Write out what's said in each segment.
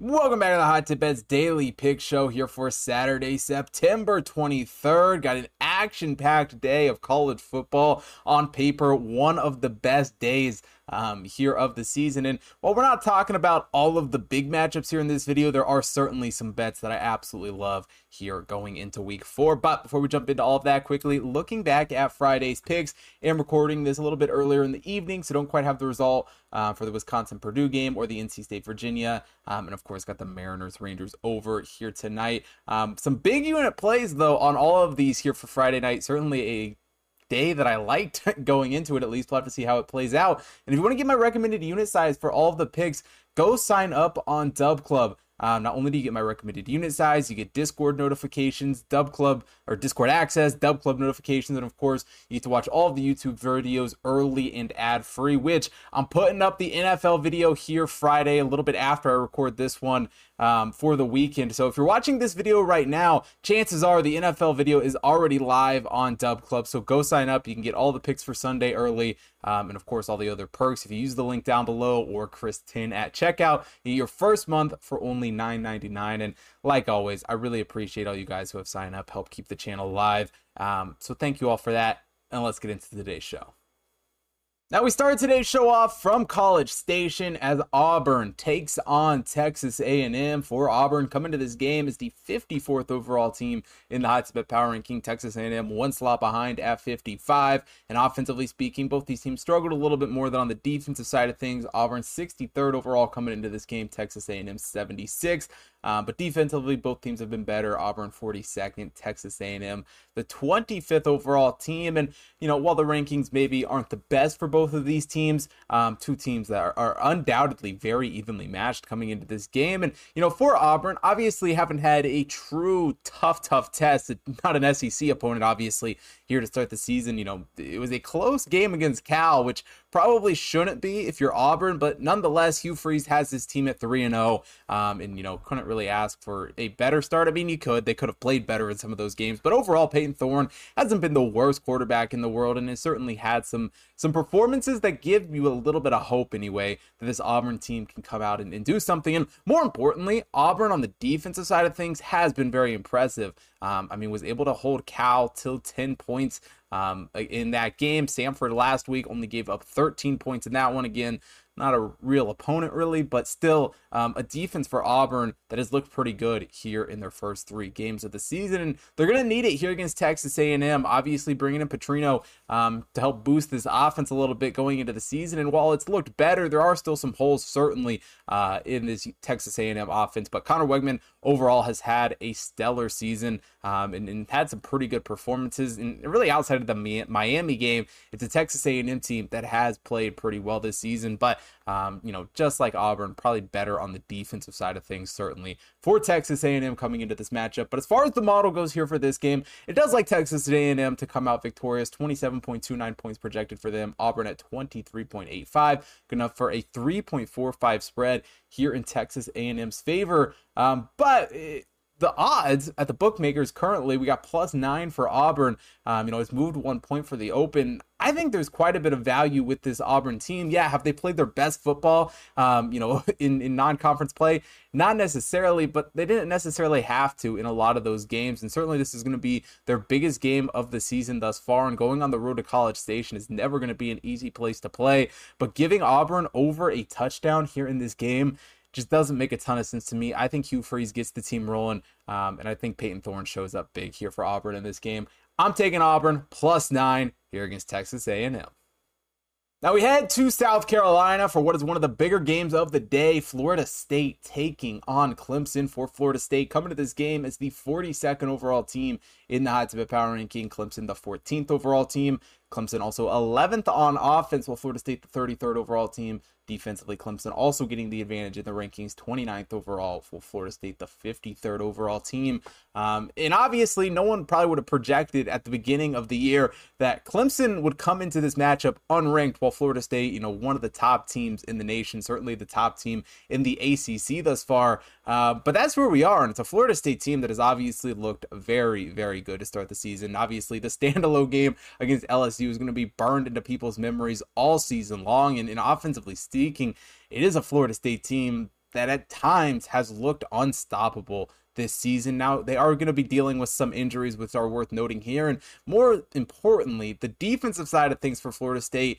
Welcome back to the Hot Tip Bets Daily Pick Show here for Saturday, September 23rd. Got an action packed day of college football on paper, one of the best days um, here of the season. And while we're not talking about all of the big matchups here in this video, there are certainly some bets that I absolutely love here going into week four. But before we jump into all of that quickly, looking back at Friday's picks, I'm recording this a little bit earlier in the evening, so don't quite have the result uh, for the Wisconsin Purdue game or the NC State Virginia. Um, and of course, got the Mariners Rangers over here tonight. Um, some big unit plays, though, on all of these here for Friday night. Certainly a day that I liked going into it. At least we'll have to see how it plays out. And if you want to get my recommended unit size for all of the picks, go sign up on Dub Club. Um, not only do you get my recommended unit size, you get Discord notifications, Dub Club or Discord access, Dub Club notifications, and of course, you get to watch all of the YouTube videos early and ad free. Which I'm putting up the NFL video here Friday, a little bit after I record this one um, for the weekend. So if you're watching this video right now, chances are the NFL video is already live on Dub Club. So go sign up. You can get all the picks for Sunday early, um, and of course all the other perks. If you use the link down below or CHRIS10 at checkout, you your first month for only $9.99. And like always, I really appreciate all you guys who have signed up, help keep the channel live. Um, so thank you all for that. And let's get into today's show. Now we start today's show off from College Station as Auburn takes on Texas A&M. For Auburn, coming to this game is the 54th overall team in the Hot Power Ranking. Texas A&M one slot behind at 55. And offensively speaking, both these teams struggled a little bit more than on the defensive side of things. Auburn 63rd overall coming into this game. Texas A&M 76. Um, but defensively, both teams have been better. Auburn 42nd, Texas A&M the 25th overall team. And you know, while the rankings maybe aren't the best for both of these teams, um, two teams that are, are, undoubtedly very evenly matched coming into this game. And you know, for Auburn, obviously haven't had a true tough, tough test. Not an SEC opponent, obviously here to start the season. You know, it was a close game against Cal, which probably shouldn't be if you're Auburn, but nonetheless, Hugh Freeze has his team at 3 and 0 um, and you know, couldn't really ask for a better start. I mean, you could. They could have played better in some of those games, but overall Payton Thorne hasn't been the worst quarterback in the world and has certainly had some some performances that give you a little bit of hope anyway that this Auburn team can come out and, and do something. And more importantly, Auburn on the defensive side of things has been very impressive. Um, I mean, was able to hold Cal till 10 points um, in that game. Samford last week only gave up 13 points in that one. Again, not a real opponent really, but still um, a defense for Auburn that has looked pretty good here in their first three games of the season, and they're going to need it here against Texas A&M. Obviously, bringing in Petrino um, to help boost this offense a little bit going into the season, and while it's looked better, there are still some holes certainly uh, in this Texas A&M offense. But Conner Weigman overall has had a stellar season um, and, and, had some pretty good performances, and really outside of the Miami game, it's a Texas A&M team that has played pretty well this season, but um, you know, just like Auburn, probably better on the defensive side of things, certainly for Texas A&M coming into this matchup. But as far as the model goes here for this game, it does like Texas A&M to come out victorious. 27.29 points projected for them. Auburn at 23.85, good enough for a 3.45 spread here in Texas A&M's favor. Um, but it, the odds at the bookmakers currently, we got plus nine for Auburn. Um, you know, it's moved one point for the Open. I think there's quite a bit of value with this Auburn team. Yeah, have they played their best football? Um, you know, in in non-conference play, not necessarily, but they didn't necessarily have to in a lot of those games. And certainly, this is going to be their biggest game of the season thus far. And going on the road to College Station is never going to be an easy place to play. But giving Auburn over a touchdown here in this game just doesn't make a ton of sense to me. I think Hugh Freeze gets the team rolling, um, and I think Payton Thorne shows up big here for Auburn in this game. I'm taking Auburn plus nine here against Texas A&M. Now we head to South Carolina for what is one of the bigger games of the day. Florida State taking on Clemson for Florida State. Coming to this game as the 42nd overall team in the Hot Tip Power Ranking. Clemson the 14th overall team. Clemson also 11th on offense, while Florida State the 33rd overall team defensively. Clemson also getting the advantage in the rankings, 29th overall for Florida State, the 53rd overall team. Um, and obviously, no one probably would have projected at the beginning of the year that Clemson would come into this matchup unranked, while Florida State, you know, one of the top teams in the nation, certainly the top team in the ACC thus far. Uh, but that's where we are, and it's a Florida State team that has obviously looked very, very good to start the season. Obviously, the standalone game against LSU is going to be burned into people's memories all season long, and, and offensively, speaking, it is a Florida State team that at times has looked unstoppable this season. Now, they are going to be dealing with some injuries, which are worth noting here. And more importantly, the defensive side of things for Florida State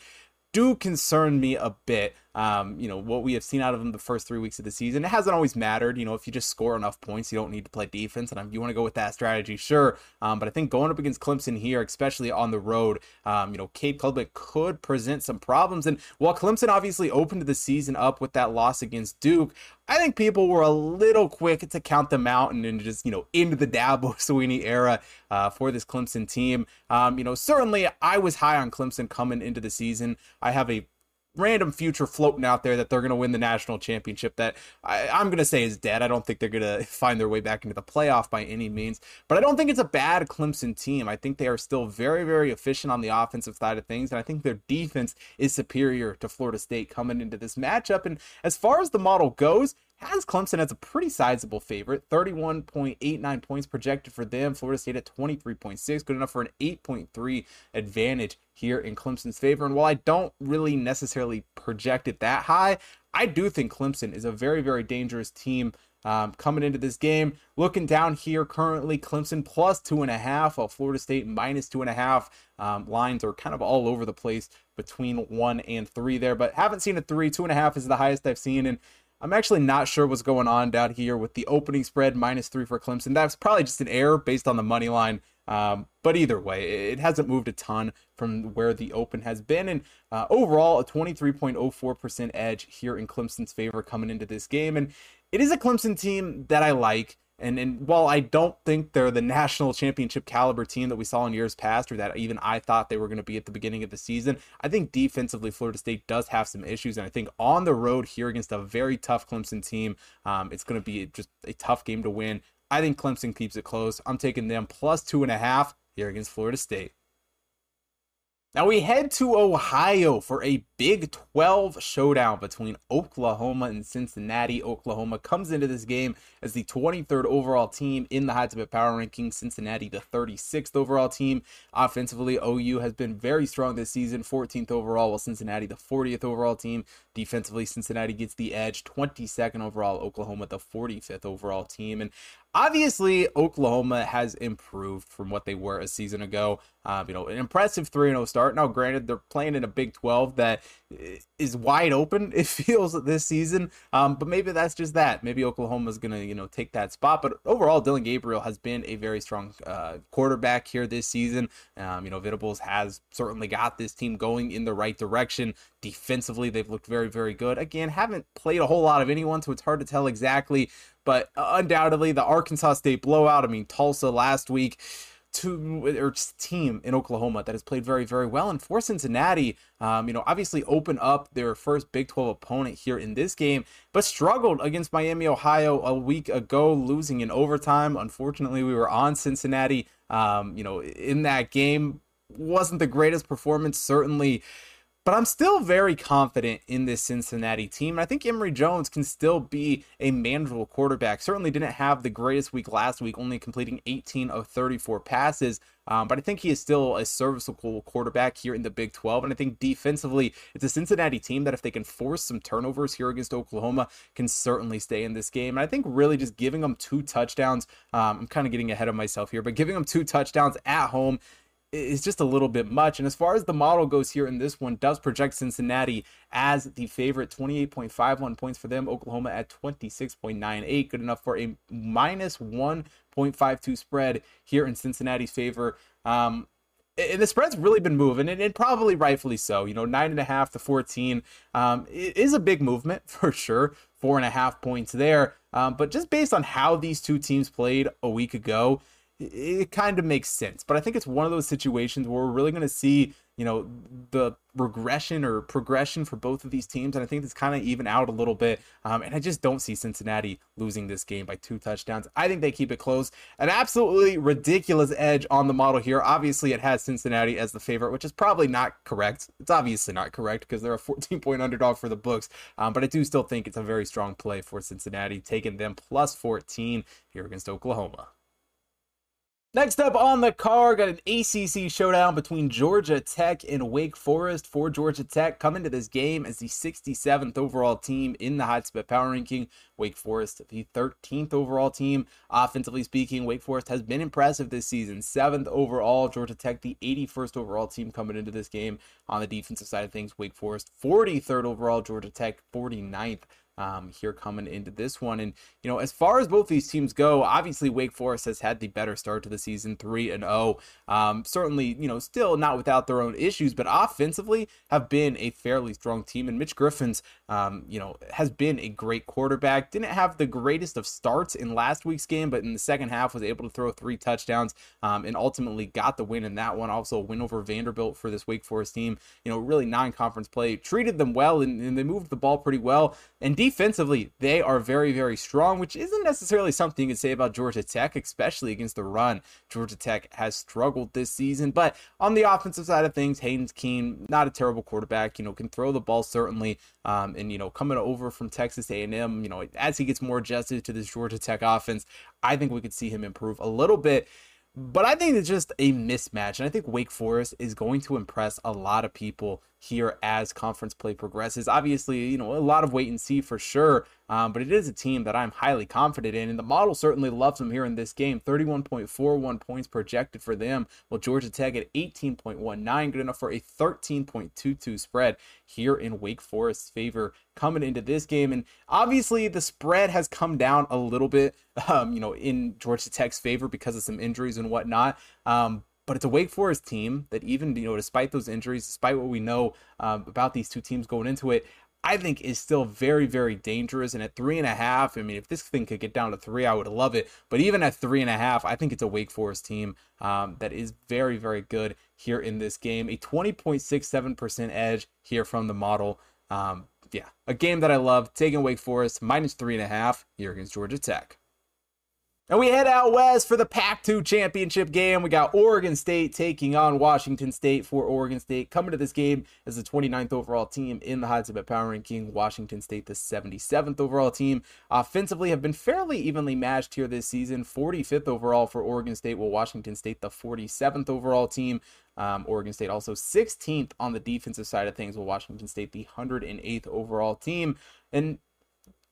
do concern me a bit. Um, you know, what we have seen out of them the first three weeks of the season, it hasn't always mattered. You know, if you just score enough points, you don't need to play defense. And you want to go with that strategy, sure. Um, but I think going up against Clemson here, especially on the road, um, you know, Cade Klubnik could present some problems. And while Clemson obviously opened the season up with that loss against Duke, I think people were a little quick to count them out and, and just, you know, into the Dabo Swinney era uh, for this Clemson team. Um, you know, certainly I was high on Clemson coming into the season. I have a random future floating out there that they're going to win the national championship that I, am going to say is dead. I don't think they're going to find their way back into the playoff by any means, but I don't think it's a bad Clemson team. I think they are still very, very efficient on the offensive side of things, and I think their defense is superior to Florida State coming into this matchup. And as far as the model goes, has Clemson as a pretty sizable favorite. 31.89 points projected for them. Florida State at 23.6, good enough for an 8.3 advantage here in Clemson's favor. And while I don't really necessarily project it that high, I do think Clemson is a very, very dangerous team um, coming into this game. Looking down here currently, Clemson plus two and a half, while Florida State minus two and a half. Um, lines are kind of all over the place between one and three there, but haven't seen a three. Two and a half is the highest I've seen. And I'm actually not sure what's going on down here with the opening spread minus three for Clemson. That's probably just an error based on the money line. Um, but either way, it hasn't moved a ton from where the open has been. And uh, overall, a 23.04% edge here in Clemson's favor coming into this game. And it is a Clemson team that I like. And, and while I don't think they're the national championship caliber team that we saw in years past, or that even I thought they were going to be at the beginning of the season, I think defensively Florida State does have some issues. And I think on the road here against a very tough Clemson team, um, it's going to be just a tough game to win. I think Clemson keeps it close. I'm taking them plus two and a half here against Florida State. Now we head to Ohio for a Big 12 showdown between Oklahoma and Cincinnati. Oklahoma comes into this game as the 23rd overall team in the Hot Tip Power ranking, Cincinnati, the 36th overall team. Offensively, OU has been very strong this season, 14th overall, while Cincinnati, the 40th overall team. Defensively, Cincinnati gets the edge, 22nd overall. Oklahoma, the 45th overall team. And obviously Oklahoma has improved from what they were a season ago. Um, you know, an impressive 3 0 start. Now, granted, they're playing in a Big 12 that is wide open, it feels, this season. Um, but maybe that's just that. Maybe Oklahoma's going to, you know, take that spot. But overall, Dillon Gabriel has been a very strong uh, quarterback here this season. Um, you know, Venables has certainly got this team going in the right direction. Defensively, they've looked very, very good. Again, haven't played a whole lot of anyone, so it's hard to tell exactly but undoubtedly, the Arkansas State blowout. I mean, Tulsa last week to or team in Oklahoma that has played very very well and for Cincinnati um, you know obviously open up their first Big 12 opponent here in this game but struggled against Miami Ohio a week ago losing in overtime unfortunately we were on Cincinnati um, you know in that game wasn't the greatest performance certainly but I'm still very confident in this Cincinnati team. I think Emory Jones can still be a manageable quarterback. Certainly didn't have the greatest week last week, only completing 18 of 34 passes. Um, but I think he is still a serviceable quarterback here in the Big 12. And I think defensively, it's a Cincinnati team that if they can force some turnovers here against Oklahoma, can certainly stay in this game. And I think really just giving them two touchdowns, um, I'm kind of getting ahead of myself here, but giving them two touchdowns at home is just a little bit much. And as far as the model goes here in this one, does project Cincinnati as the favorite, 28.51 points for them. Oklahoma at 26.98, good enough for a minus 1.52 spread here in Cincinnati's favor. Um, and the spread's really been moving, and, and probably rightfully so. You know, nine and a half to 14 um, is a big movement for sure. Four and a half points there. Um, but just based on how these two teams played a week ago, it kind of makes sense. But I think it's one of those situations where we're really going to see, you know, the regression or progression for both of these teams. And I think it's kind of even out a little bit. Um, and I just don't see Cincinnati losing this game by two touchdowns. I think they keep it close. An absolutely ridiculous edge on the model here. Obviously, it has Cincinnati as the favorite, which is probably not correct. It's obviously not correct because they're a 14 point underdog for the books. Um, but I do still think it's a very strong play for Cincinnati, taking them plus 14 here against Oklahoma. Next up on the card, got an ACC showdown between Georgia Tech and Wake Forest. For Georgia Tech, Coming to this game as the 67th overall team in the Hot Spot Power Ranking. Wake Forest, the 13th overall team. Offensively speaking, Wake Forest has been impressive this season. Seventh overall, Georgia Tech, the 81st overall team coming into this game. On the defensive side of things, Wake Forest, 43rd overall, Georgia Tech, 49th um, here coming into this one. And, you know, as far as both these teams go, obviously Wake Forest has had the better start to the season, 3 and 0. Um, certainly, you know, still not without their own issues, but offensively have been a fairly strong team. And Mitch Griffis, um, you know, has been a great quarterback. Didn't have the greatest of starts in last week's game, but in the second half was able to throw three touchdowns um, and ultimately got the win in that one. Also, a win over Vanderbilt for this Wake Forest team. You know, really non conference play, treated them well, and, and they moved the ball pretty well. And defensively, they are very, very strong, which isn't necessarily something you can say about Georgia Tech, especially against the run. Georgia Tech has struggled this season, but on the offensive side of things, Haynes King, not a terrible quarterback, you know, can throw the ball certainly. Um, and you know, coming over from Texas A&M, you know, as he gets more adjusted to this Georgia Tech offense, I think we could see him improve a little bit. But I think it's just a mismatch. And I think Wake Forest is going to impress a lot of people here as conference play progresses. Obviously, you know, a lot of wait and see for sure, um, but it is a team that I'm highly confident in. And the model certainly loves them here in this game. 31.41 points projected for them, while Georgia Tech at 18.19, good enough for a 13.22 spread here in Wake Forest's favor coming into this game. And obviously, the spread has come down a little bit, um, you know, in Georgia Tech's favor because of some injuries and whatnot. Um, but it's a Wake Forest team that even you know despite those injuries, despite what we know um, about these two teams going into it, I think is still very, very dangerous. And at three and a half, I mean, if this thing could get down to three, I would love it. But even at three and a half, I think it's a Wake Forest team um, that is very, very good here in this game. A 20.67% edge here from the model. Um, yeah, a game that I love. Taking Wake Forest minus three and a half here against Georgia Tech. And we head out west for the Pac 2 championship game. We got Oregon State taking on Washington State for Oregon State. Coming to this game as the 29th overall team in the Heisman Power Ranking. Washington State, the 77th overall team. Offensively, have been fairly evenly matched here this season. 45th overall for Oregon State, while Washington State, the 47th overall team. Um, Oregon State also 16th on the defensive side of things, while Washington State, the 108th overall team. And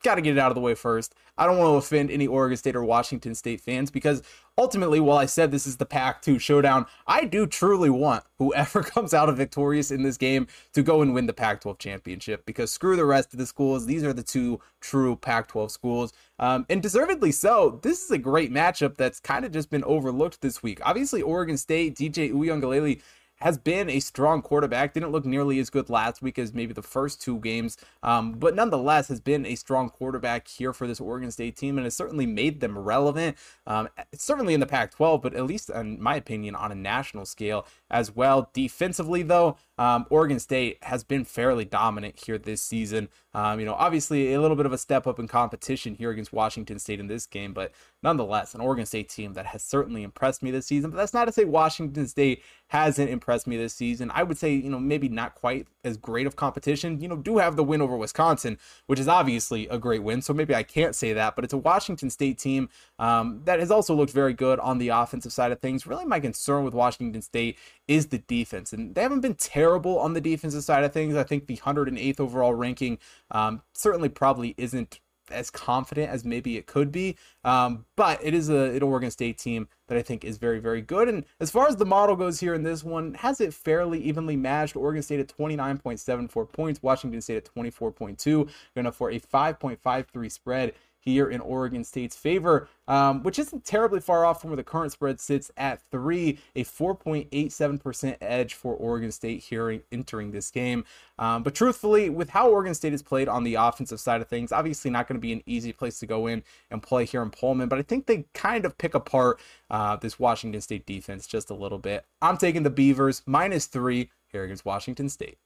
got to get it out of the way first. I don't want to offend any Oregon State or Washington State fans because ultimately, while I said this is the Pac 2 showdown, I do truly want whoever comes out of victorious in this game to go and win the Pac 12 championship because screw the rest of the schools. These are the two true Pac 12 schools. Um, and deservedly so. This is a great matchup that's kind of just been overlooked this week. Obviously, Oregon State, DJ Uiagalelei has been a strong quarterback. Didn't look nearly as good last week as maybe the first two games, um, but nonetheless has been a strong quarterback here for this Oregon State team and has certainly made them relevant. Um, certainly in the Pac 12, but at least, in my opinion, on a national scale as well. Defensively, though, um, Oregon State has been fairly dominant here this season. Um, you know, obviously a little bit of a step up in competition here against Washington State in this game, but nonetheless, an Oregon State team that has certainly impressed me this season. But that's not to say Washington State hasn't impressed me this season. I would say, you know, maybe not quite as great of competition. You know, do have the win over Wisconsin, which is obviously a great win. So maybe I can't say that, but it's a Washington State team um, that has also looked very good on the offensive side of things. Really, my concern with Washington State is the defense, and they haven't been terrible on the defensive side of things. I think the 108th overall ranking um, certainly probably isn't as confident as maybe it could be. Um, but it is a, an Oregon State team that I think is very, very good. And as far as the model goes here in this one, has it fairly evenly matched. Oregon State at 29.74 points, Washington State at 24.2, going for a 5.53 spread here in Oregon State's favor, um, which isn't terribly far off from where the current spread sits at three, a 4.87% edge for Oregon State here entering this game. Um, but truthfully, with how Oregon State has played on the offensive side of things, obviously not going to be an easy place to go in and play here in Pullman, but I think they kind of pick apart uh, this Washington State defense just a little bit. I'm taking the Beavers minus three here against Washington State.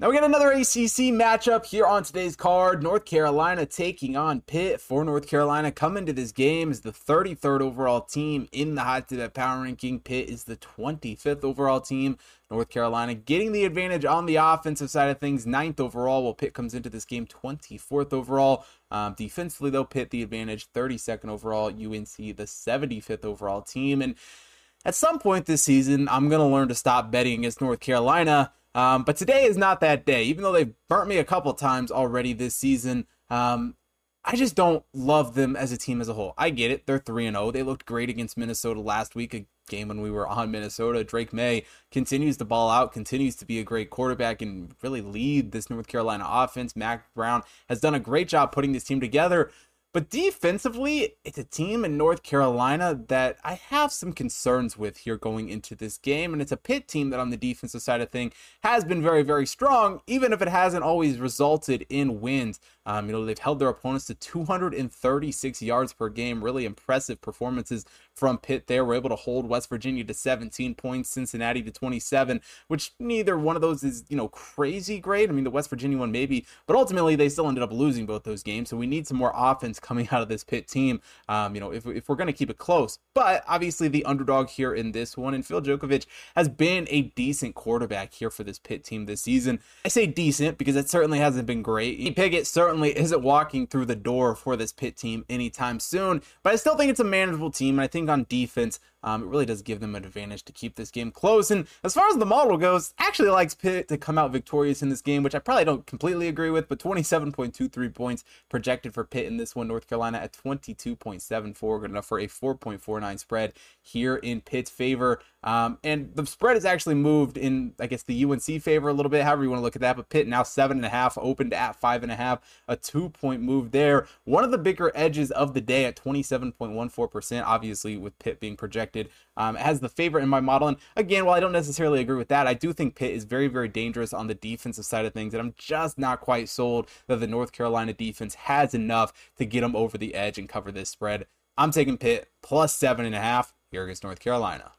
Now we got another ACC matchup here on today's card. North Carolina taking on Pitt. For North Carolina, coming to this game is the 33rd overall team in the hot tip power ranking. Pitt is the 25th overall team. North Carolina getting the advantage on the offensive side of things, ninth overall. While Pitt comes into this game 24th overall. Um, defensively, though, Pitt the advantage, 32nd overall. UNC the 75th overall team. And at some point this season, I'm going to learn to stop betting against North Carolina um, but today is not that day. Even though they've burnt me a couple times already this season, um, I just don't love them as a team as a whole. I get it; they're three and zero. Oh. They looked great against Minnesota last week, a game when we were on Minnesota. Drake Maye continues to ball out, continues to be a great quarterback, and really lead this North Carolina offense. Mack Brown has done a great job putting this team together. But defensively, it's a team in North Carolina that I have some concerns with here going into this game. And it's a Pitt team that, on the defensive side of thing, has been very, very strong, even if it hasn't always resulted in wins. Um, you know, they've held their opponents to 236 yards per game. Really impressive performances from Pitt there. We're able to hold West Virginia to 17 points, Cincinnati to 27, which neither one of those is, you know, crazy great. I mean, the West Virginia one maybe, but ultimately they still ended up losing both those games. So we need some more offense coming out of this Pitt team, um, you know, if, if we're going to keep it close. But obviously the underdog here in this one, and Phil Jurkovec has been a decent quarterback here for this Pitt team this season. I say decent because it certainly hasn't been great. He Pickett certainly isn't walking through the door for this Pitt team anytime soon, but I still think it's a manageable team. And I think on defense, um, it really does give them an advantage to keep this game close. And as far as the model goes, actually likes Pitt to come out victorious in this game, which I probably don't completely agree with, but 27.23 points projected for Pitt in this one. North Carolina at 22.74, good enough for a 4.49 spread here in Pitt's favor. Um, and the spread has actually moved in, I guess, the UNC favor a little bit, however you want to look at that. But Pitt now seven and a half, opened at five and a half, a two point move there. One of the bigger edges of the day at 27.14%, obviously, with Pitt being projected um, as the favorite in my model. And again, while I don't necessarily agree with that, I do think Pitt is very, very dangerous on the defensive side of things. And I'm just not quite sold that the North Carolina defense has enough to get them over the edge and cover this spread. I'm taking Pitt plus seven and a half here against North Carolina.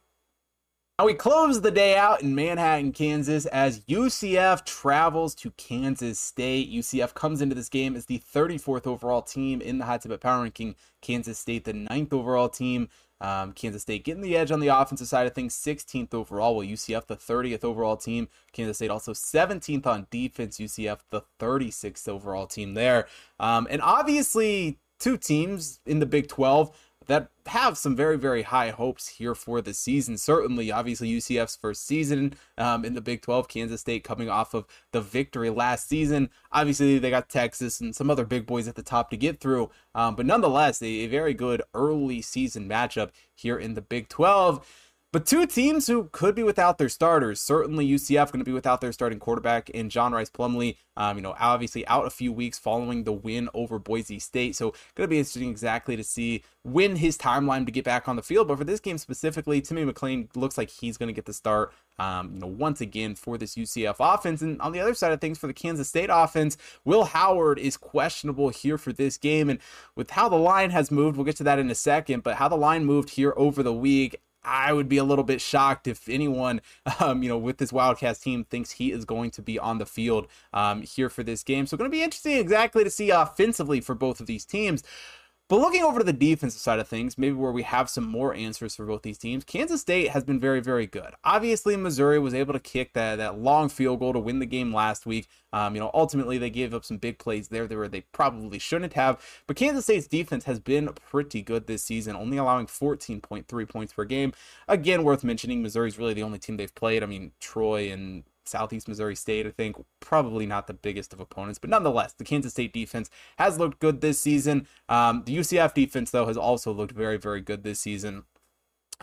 Now we close the day out in Manhattan, Kansas, as UCF travels to Kansas State. UCF comes into this game as the 34th overall team in the Hot Tip Power Ranking. Kansas State, the 9th overall team. Um, Kansas State getting the edge on the offensive side of things, 16th overall, while UCF, the 30th overall team. Kansas State also 17th on defense. UCF, the 36th overall team there. Um, and obviously, two teams in the Big 12 that have some very, very high hopes here for the season. Certainly, obviously, UCF's first season um, in the Big 12, Kansas State coming off of the victory last season. Obviously, they got Texas and some other big boys at the top to get through, um, but nonetheless, a, a very good early season matchup here in the Big 12. But two teams who could be without their starters. Certainly UCF going to be without their starting quarterback in John Rhys Plumlee. Um, you know, obviously out a few weeks following the win over Boise State. So going to be interesting exactly to see when his timeline to get back on the field. But for this game specifically, Timmy McClain looks like he's going to get the start. Um, you know, once again for this UCF offense. And on the other side of things, for the Kansas State offense, Will Howard is questionable here for this game. And with how the line has moved, we'll get to that in a second, but how the line moved here over the week, I would be a little bit shocked if anyone, um, you know, with this Wildcats team thinks he is going to be on the field um, here for this game. So, going to be interesting exactly to see offensively for both of these teams. But looking over to the defensive side of things, maybe where we have some more answers for both these teams, Kansas State has been very, very good. Obviously, Missouri was able to kick that, that long field goal to win the game last week. Um, you know, ultimately they gave up some big plays there where they probably shouldn't have. But Kansas State's defense has been pretty good this season, only allowing 14.3 points per game. Again, worth mentioning, Missouri's really the only team they've played. I mean, Troy and Southeast Missouri State, I think, probably not the biggest of opponents, but nonetheless, the Kansas State defense has looked good this season. Um, the UCF defense, though, has also looked very, very good this season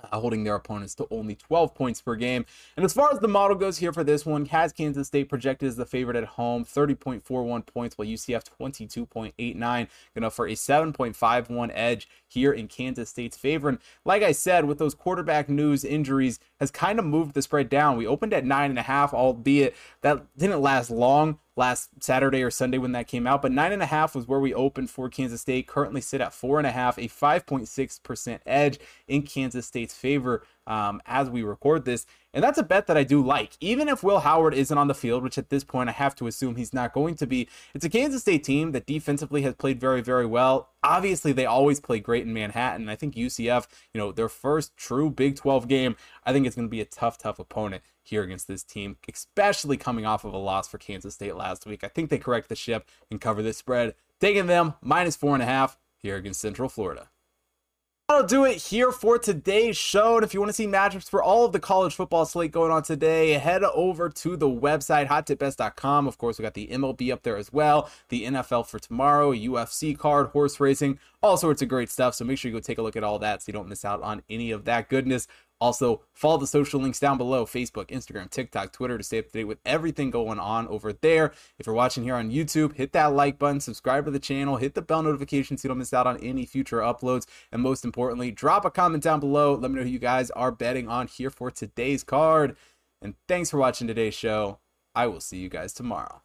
uh, holding their opponents to only 12 points per game. And as far as the model goes here for this one, has Kansas State projected as the favorite at home, 30.41 points, while UCF 22.89, gonna for a 7.51 edge here in Kansas State's favor. And like I said, with those quarterback news injuries, has kind of moved the spread down. We opened at nine and a half, albeit that didn't last long. Last Saturday or Sunday when that came out, but nine and a half was where we opened for Kansas State. Currently sit at four and a half, a 5.6% edge in Kansas State's favor um, as we record this. And that's a bet that I do like. Even if Will Howard isn't on the field, which at this point I have to assume he's not going to be, it's a Kansas State team that defensively has played very, very well. Obviously, they always play great in Manhattan. I think UCF, you know, their first true Big 12 game, I think it's going to be a tough, tough opponent here against this team, especially coming off of a loss for Kansas State last week. I think they correct the ship and cover this spread. Taking them minus four and a half here against Central Florida. That'll do it here for today's show. And if you want to see matchups for all of the college football slate going on today, head over to the website, hottipbets.com. Of course, we got the MLB up there as well, the NFL for tomorrow, UFC card, horse racing, all sorts of great stuff. So make sure you go take a look at all that so you don't miss out on any of that goodness. Also, follow the social links down below Facebook, Instagram, TikTok, Twitter to stay up to date with everything going on over there. If you're watching here on YouTube, hit that like button, subscribe to the channel, hit the bell notification so you don't miss out on any future uploads. And most importantly, drop a comment down below. Let me know who you guys are betting on here for today's card. And thanks for watching today's show. I will see you guys tomorrow.